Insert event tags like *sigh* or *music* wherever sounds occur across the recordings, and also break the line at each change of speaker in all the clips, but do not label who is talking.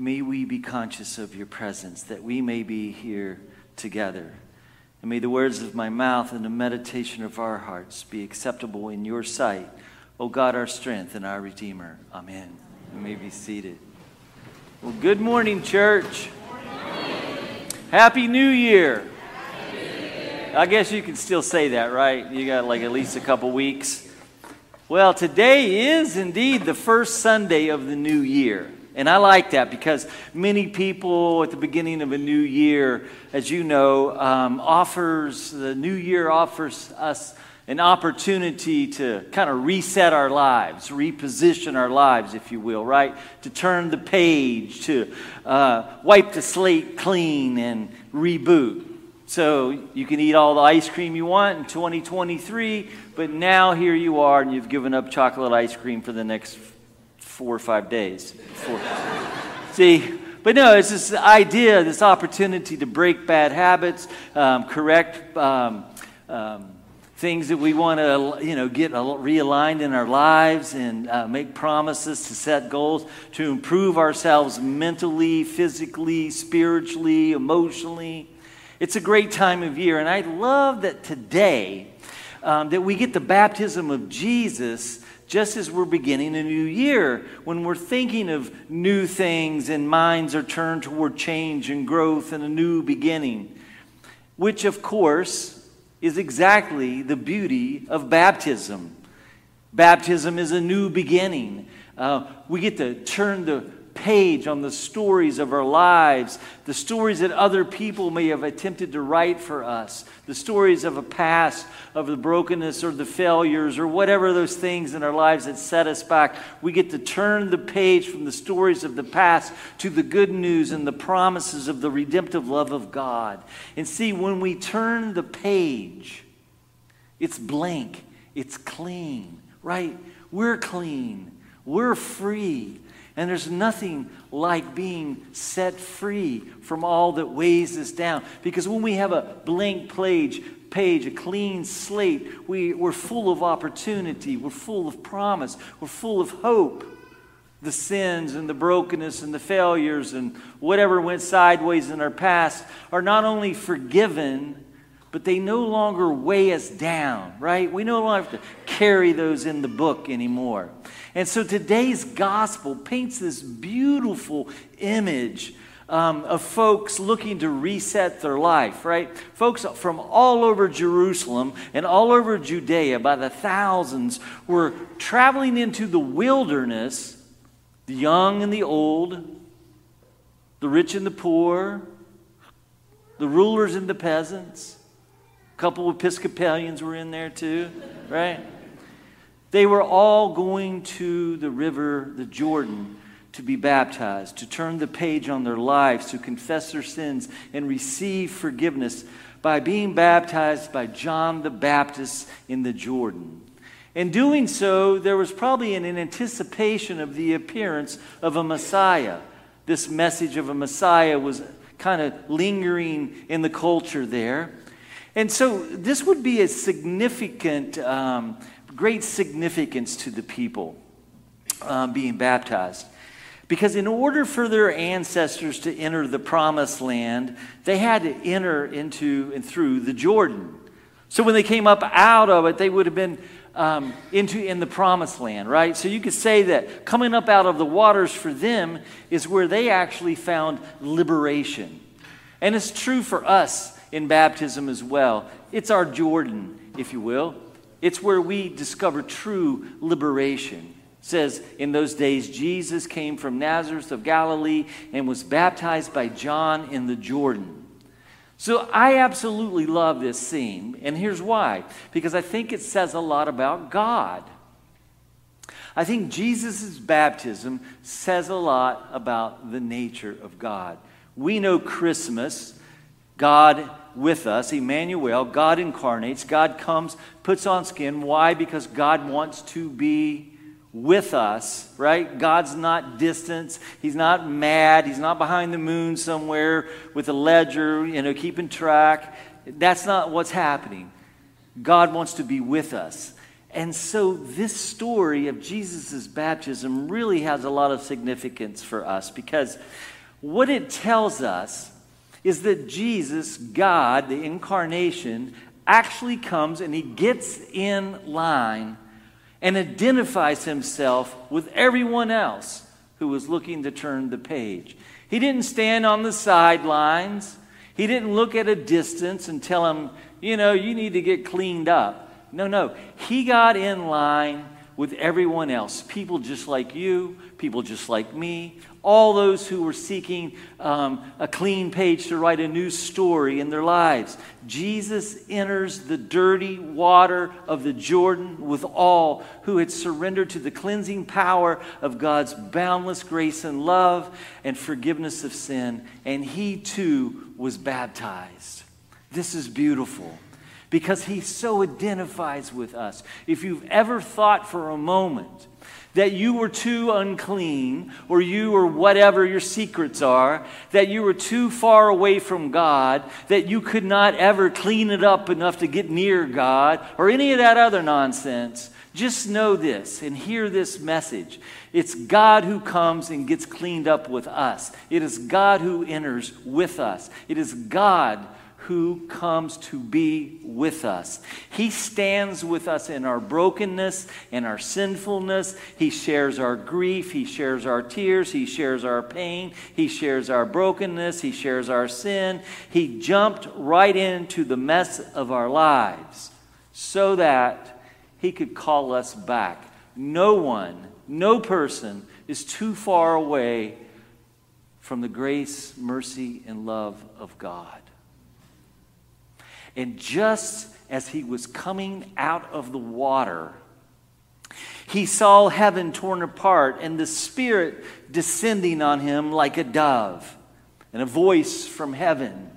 May we be conscious of your presence, that we may be here together. And may the words of my mouth and the meditation of our hearts be acceptable in your sight, O God, our strength and our Redeemer. Amen. You may be seated. Well, good morning, church. Happy New Year. I guess you can still say that, right? You got like at least a couple weeks. Well, today is indeed the first Sunday of the new year. And I like that because many people at the beginning of a new year, as you know, um, offers, the new year offers us an opportunity to kind of reset our lives, reposition our lives, if you will, right? To turn the page, to uh, wipe the slate clean and reboot. So you can eat all the ice cream you want in 2023, but now here you are and you've given up chocolate ice cream for the next four or five days. See, but no, it's this idea, this opportunity to break bad habits, um, correct um, um, things that we want to, you know, get realigned in our lives, and uh, make promises to set goals to improve ourselves mentally, physically, spiritually, emotionally. It's a great time of year, and I love that today um, that we get the baptism of Jesus just as we're beginning a new year, when we're thinking of new things and minds are turned toward change and growth and a new beginning, which, of course, is exactly the beauty of baptism. Baptism is a new beginning. Uh, we get to turn the page on the stories of our lives, the stories that other people may have attempted to write for us, the stories of a past, of the brokenness or the failures or whatever those things in our lives that set us back. We get to turn the page from the stories of the past to the good news and the promises of the redemptive love of God. And see, when we turn the page, it's blank, it's clean, right? We're clean, we're free. And there's nothing like being set free from all that weighs us down. Because when we have a blank page, page, a clean slate, we, we're full of opportunity, we're full of promise, we're full of hope. The sins and the brokenness and the failures and whatever went sideways in our past are not only forgiven, but they no longer weigh us down, right? We no longer have to carry those in the book anymore. And so today's gospel paints this beautiful image um, of folks looking to reset their life, right? Folks from all over Jerusalem and all over Judea, by the thousands, were traveling into the wilderness, the young and the old, the rich and the poor, the rulers and the peasants. Couple of Episcopalians were in there too, right? They were all going to the river, the Jordan, to be baptized, to turn the page on their lives, to confess their sins and receive forgiveness by being baptized by John the Baptist in the Jordan. In doing so, there was probably an anticipation of the appearance of a Messiah. This message of a Messiah was kind of lingering in the culture there. And so, this would be a significant um, great significance to the people um, being baptized. Because in order for their ancestors to enter the promised land, they had to enter into and through the Jordan. So when they came up out of it, they would have been um, into in the promised land, right? So you could say that coming up out of the waters for them is where they actually found liberation. And it's true for us in baptism as well. It's our Jordan, if you will. It's where we discover true liberation. It says, in those days, Jesus came from Nazareth of Galilee and was baptized by John in the Jordan. So I absolutely love this scene, and here's why because I think it says a lot about God. I think Jesus' baptism says a lot about the nature of God. We know Christmas, God with us, Emmanuel, God incarnates, God comes, puts on skin. Why? Because God wants to be with us, right? God's not distant. He's not mad. He's not behind the moon somewhere with a ledger, you know, keeping track. That's not what's happening. God wants to be with us. And so, this story of Jesus' baptism really has a lot of significance for us because what it tells us is that Jesus, God, the incarnation, actually comes and he gets in line and identifies himself with everyone else who was looking to turn the page. He didn't stand on the sidelines. He didn't look at a distance and tell him, you know, you need to get cleaned up. No, no. He got in line with everyone else, people just like you, people just like me, all those who were seeking um, a clean page to write a new story in their lives. Jesus enters the dirty water of the Jordan with all who had surrendered to the cleansing power of God's boundless grace and love and forgiveness of sin, and he too was baptized. This is beautiful because he so identifies with us. If you've ever thought for a moment that you were too unclean, or you or whatever your secrets are, that you were too far away from God, that you could not ever clean it up enough to get near God, or any of that other nonsense, just know this and hear this message. It's God who comes and gets cleaned up with us. It is God who enters with us. It is God who comes to be with us. He stands with us in our brokenness and our sinfulness. He shares our grief. He shares our tears. He shares our pain. He shares our brokenness. He shares our sin. He jumped right into the mess of our lives so that He could call us back. No one, no person is too far away from the grace, mercy, and love of God. And just as he was coming out of the water, he saw heaven torn apart and the Spirit descending on him like a dove. And a voice from heaven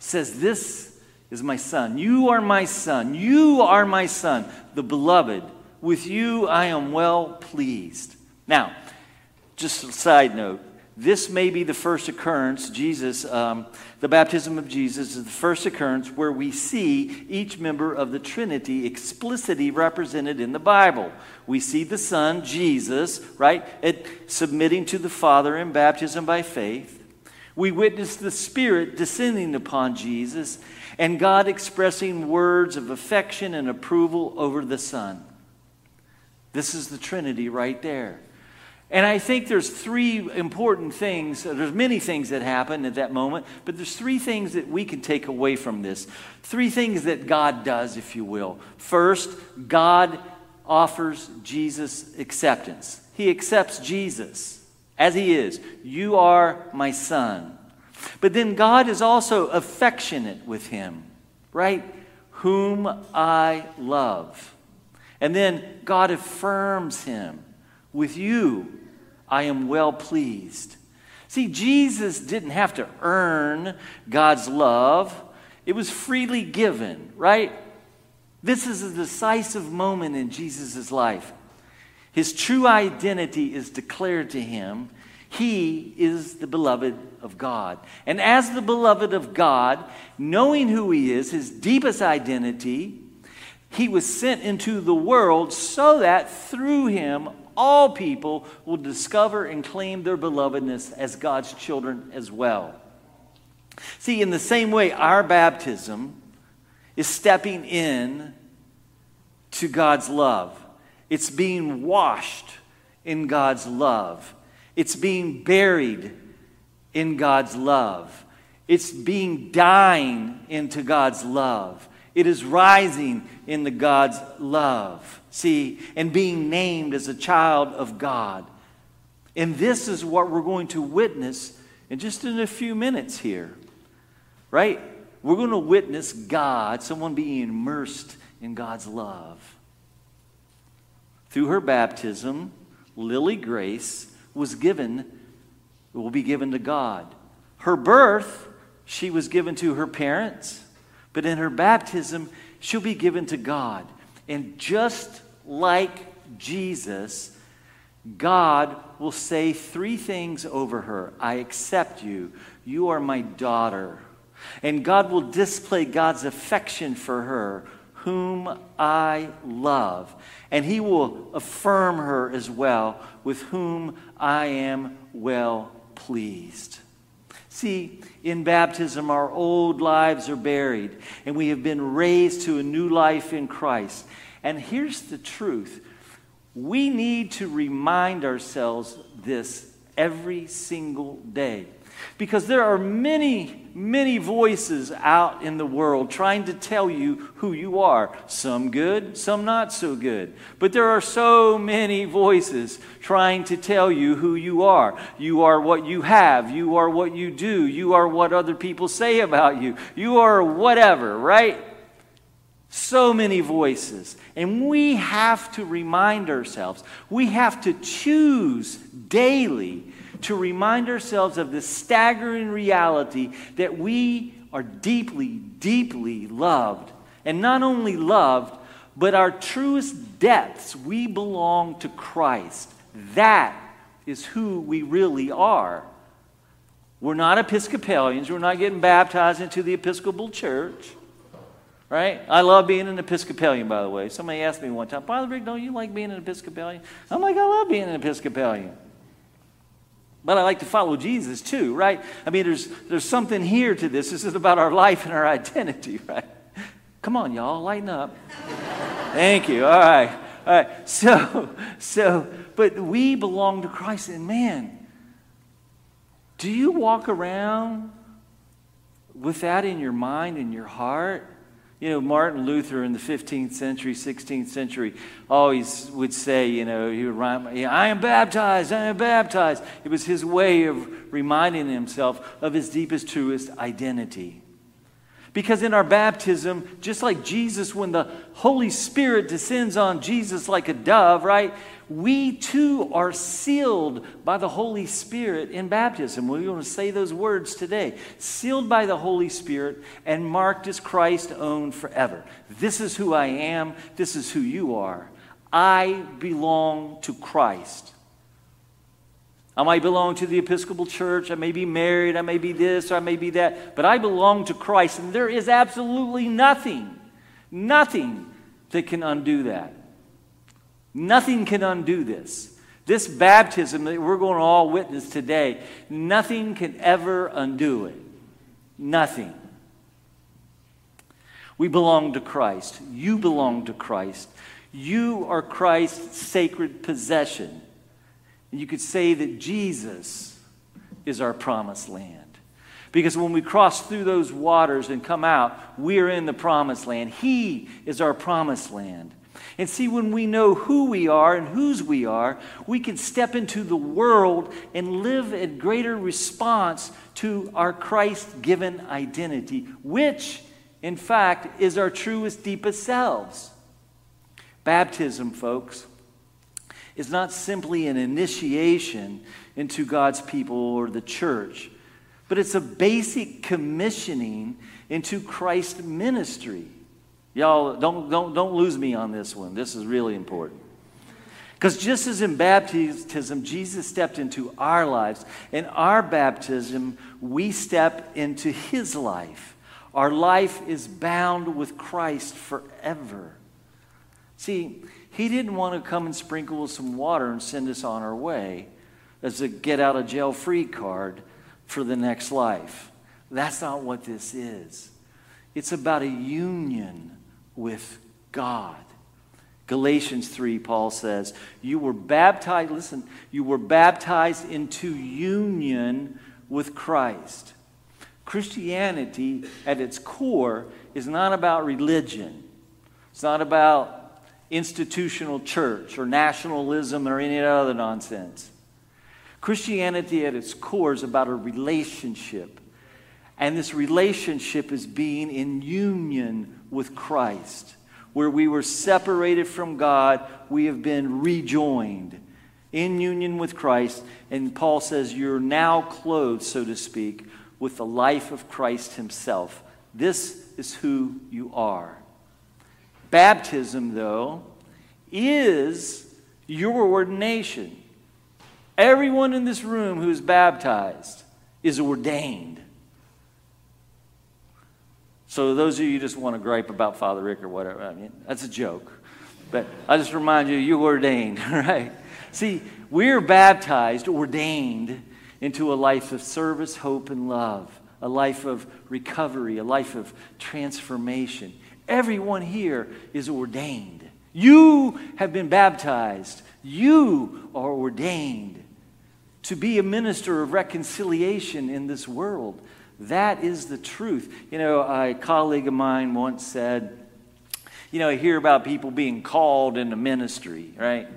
says, This is my son. You are my son. You are my son, the beloved. With you I am well pleased. Now, just a side note this may be the first occurrence, Jesus, um, the baptism of Jesus is the first occurrence where we see each member of the Trinity explicitly represented in the Bible. We see the Son, Jesus, right, at, submitting to the Father in baptism by faith. We witness the Spirit descending upon Jesus and God expressing words of affection and approval over the Son. This is the Trinity right there. And I think there's three important things. There's many things that happen at that moment, but there's three things that we can take away from this. Three things that God does, if you will. First, God offers Jesus acceptance. He accepts Jesus as he is. You are my son. But then God is also affectionate with him, right? Whom I love. And then God affirms him with you I am well pleased. See, Jesus didn't have to earn God's love, it was freely given, right? This is a decisive moment in Jesus' life. His true identity is declared to him. He is the beloved of God. And as the beloved of God, knowing who he is, his deepest identity, he was sent into the world so that through him all people will discover and claim their belovedness as God's children as well. See, in the same way, our baptism is stepping in to God's love. It's being washed in God's love. It's being buried in God's love. It's being dying into God's love. It is rising in the God's love. See, and being named as a child of God. And this is what we're going to witness in just in a few minutes here. Right? We're going to witness God, someone being immersed in God's love through her baptism, Lily Grace was given, will be given to God. Her birth, she was given to her parents, but in her baptism, she'll be given to God. And just like Jesus, God will say three things over her I accept you. You are my daughter. And God will display God's affection for her, whom I love. And He will affirm her as well, with whom I am well pleased. See, in baptism, our old lives are buried, and we have been raised to a new life in Christ. And here's the truth we need to remind ourselves this every single day. Because there are many, many voices out in the world trying to tell you who you are. Some good, some not so good. But there are so many voices trying to tell you who you are. You are what you have. You are what you do. You are what other people say about you. You are whatever, right? So many voices. And we have to remind ourselves, we have to choose daily to remind ourselves of the staggering reality that we are deeply, deeply loved. And not only loved, but our truest depths, we belong to Christ. That is who we really are. We're not Episcopalians. We're not getting baptized into the Episcopal Church. Right? I love being an Episcopalian, by the way. Somebody asked me one time, Father Rick, don't you like being an Episcopalian? I'm like, I love being an Episcopalian. But I like to follow Jesus too, right? I mean, there's, there's something here to this. This is about our life and our identity, *laughs* right? Come on, y'all, lighten up. Thank you. All right. All right. So, *laughs* so, but we belong to Christ. And man, do you walk around with that in your mind and your heart? You know, Martin Luther in the 15th century, 16th century always would say, you know, he would rhyme, I am baptized, I am baptized. It was his way of reminding himself of his deepest, truest identity. Because in our baptism, just like Jesus, when the Holy Spirit descends on Jesus like a dove, right? we too are sealed by the Holy Spirit in baptism. We want to say those words today. Sealed by the Holy Spirit and marked as Christ's own forever. This is who I am. This is who you are. I belong to Christ. I might belong to the Episcopal Church. I may be married. I may be this or I may be that. But I belong to Christ. And there is absolutely nothing, nothing that can undo that. Nothing can undo this. This baptism that we're going to all witness today, nothing can ever undo it. Nothing. We belong to Christ. You belong to Christ. You are Christ's sacred possession. You could say that Jesus is our promised land. Because when we cross through those waters and come out, we are in the promised land. He is our promised land. And see, when we know who we are and whose we are, we can step into the world and live in greater response to our Christ given identity, which, in fact, is our truest, deepest selves. Baptism, folks, is not simply an initiation into God's people or the church, but it's a basic commissioning into Christ's ministry. Y'all, don't, don't, don't lose me on this one. This is really important. Because just as in baptism, Jesus stepped into our lives, in our baptism, we step into his life. Our life is bound with Christ forever. See, he didn't want to come and sprinkle us some water and send us on our way as a get out of jail free card for the next life. That's not what this is. It's about a union with God. Galatians 3, Paul says, You were baptized, listen, you were baptized into union with Christ. Christianity, at its core, is not about religion. It's not about institutional church or nationalism or any other nonsense. Christianity, at its core, is about a relationship. And this relationship is being in union with Christ. Where we were separated from God, we have been rejoined in union with Christ. And Paul says, You're now clothed, so to speak, with the life of Christ Himself. This is who you are. Baptism, though, is your ordination. Everyone in this room who is baptized is ordained. So, those of you who just want to gripe about Father Rick or whatever, I mean, that's a joke. But I just remind you, you're ordained, *laughs* right? See, we're baptized, ordained into a life of service, hope, and love, a life of recovery, a life of transformation. Everyone here is ordained. You have been baptized. You are ordained to be a minister of reconciliation in this world. That is the truth. You know, a colleague of mine once said, you know, I hear about people being called into ministry, right?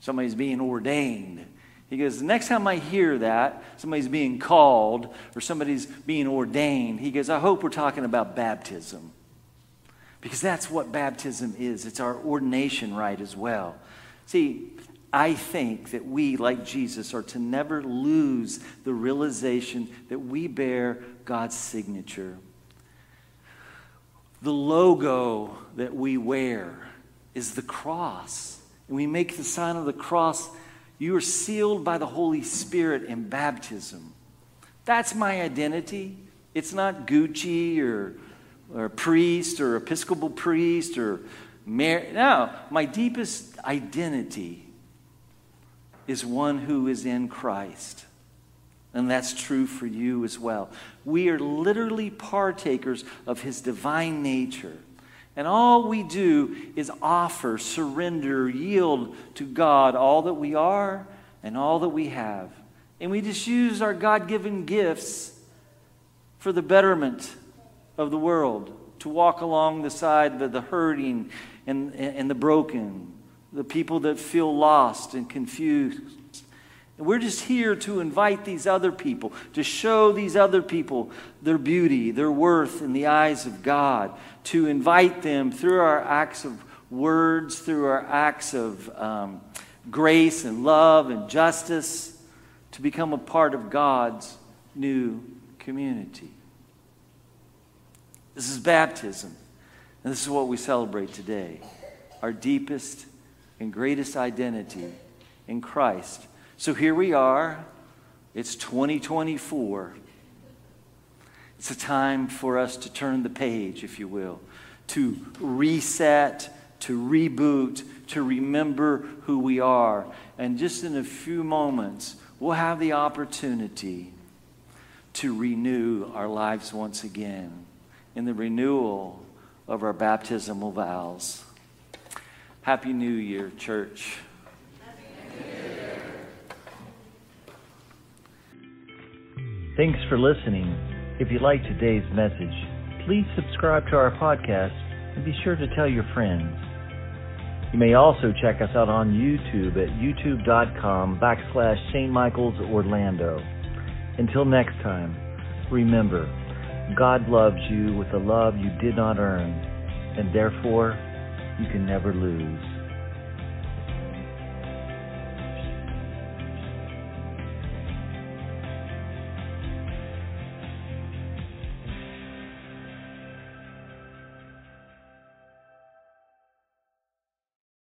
Somebody's being ordained. He goes, the next time I hear that, somebody's being called or somebody's being ordained, he goes, I hope we're talking about baptism. Because that's what baptism is. It's our ordination rite as well. See, I think that we, like Jesus, are to never lose the realization that we bear God's signature. The logo that we wear is the cross. And we make the sign of the cross. You are sealed by the Holy Spirit in baptism. That's my identity. It's not Gucci or, or a priest or Episcopal priest or Mary. No, my deepest identity is one who is in Christ. And that's true for you as well. We are literally partakers of his divine nature. And all we do is offer, surrender, yield to God all that we are and all that we have. And we just use our God given gifts for the betterment of the world, to walk along the side of the hurting and, and the broken, the people that feel lost and confused. And we're just here to invite these other people, to show these other people their beauty, their worth in the eyes of God, to invite them through our acts of words, through our acts of um, grace and love and justice, to become a part of God's new community. This is baptism. And this is what we celebrate today our deepest and greatest identity in Christ. So here we are. It's 2024. It's a time for us to turn the page, if you will, to reset, to reboot, to remember who we are. And just in a few moments, we'll have the opportunity to renew our lives once again in the renewal of our baptismal vows. Happy New Year, church.
Thanks for listening. If you like today's message, please subscribe to our podcast and be sure to tell your friends. You may also check us out on YouTube at youtube.com backslash St. Michael's Orlando. Until next time, remember, God loves you with a love you did not earn, and therefore you can never lose.